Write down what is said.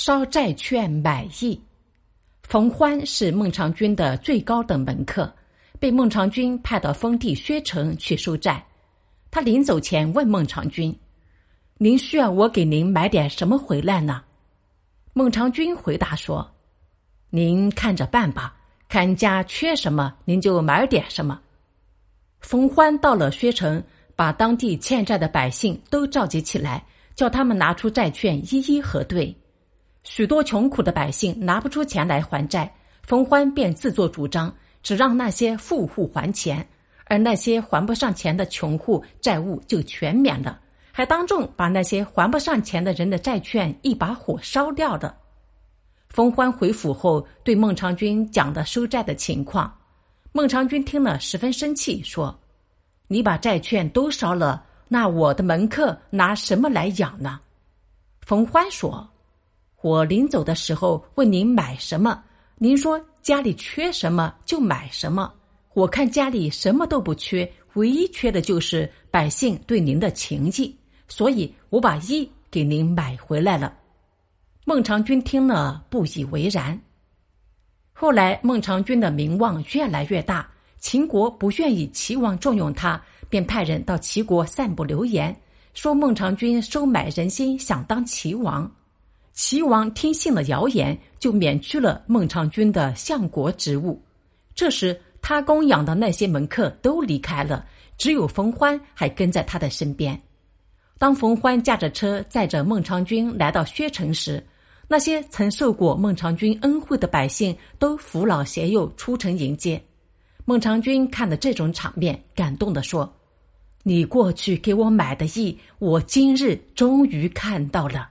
烧债券买义。冯欢是孟尝君的最高等门客，被孟尝君派到封地薛城去收债。他临走前问孟尝君：“您需要我给您买点什么回来呢？”孟尝君回答说：“您看着办吧，看家缺什么，您就买点什么。”冯欢到了薛城，把当地欠债的百姓都召集起来，叫他们拿出债券一一核对。许多穷苦的百姓拿不出钱来还债，冯欢便自作主张，只让那些富户还钱，而那些还不上钱的穷户债务就全免了，还当众把那些还不上钱的人的债券一把火烧掉了。冯欢回府后，对孟尝君讲的收债的情况，孟尝君听了十分生气，说：“你把债券都烧了，那我的门客拿什么来养呢？”冯欢说。我临走的时候问您买什么，您说家里缺什么就买什么。我看家里什么都不缺，唯一缺的就是百姓对您的情谊，所以我把衣给您买回来了。孟尝君听了不以为然。后来孟尝君的名望越来越大，秦国不愿意齐王重用他，便派人到齐国散布流言，说孟尝君收买人心，想当齐王。齐王听信了谣言，就免去了孟尝君的相国职务。这时，他供养的那些门客都离开了，只有冯欢还跟在他的身边。当冯欢驾着车载着孟尝君来到薛城时，那些曾受过孟尝君恩惠的百姓都扶老携幼出城迎接。孟尝君看了这种场面，感动地说：“你过去给我买的义，我今日终于看到了。”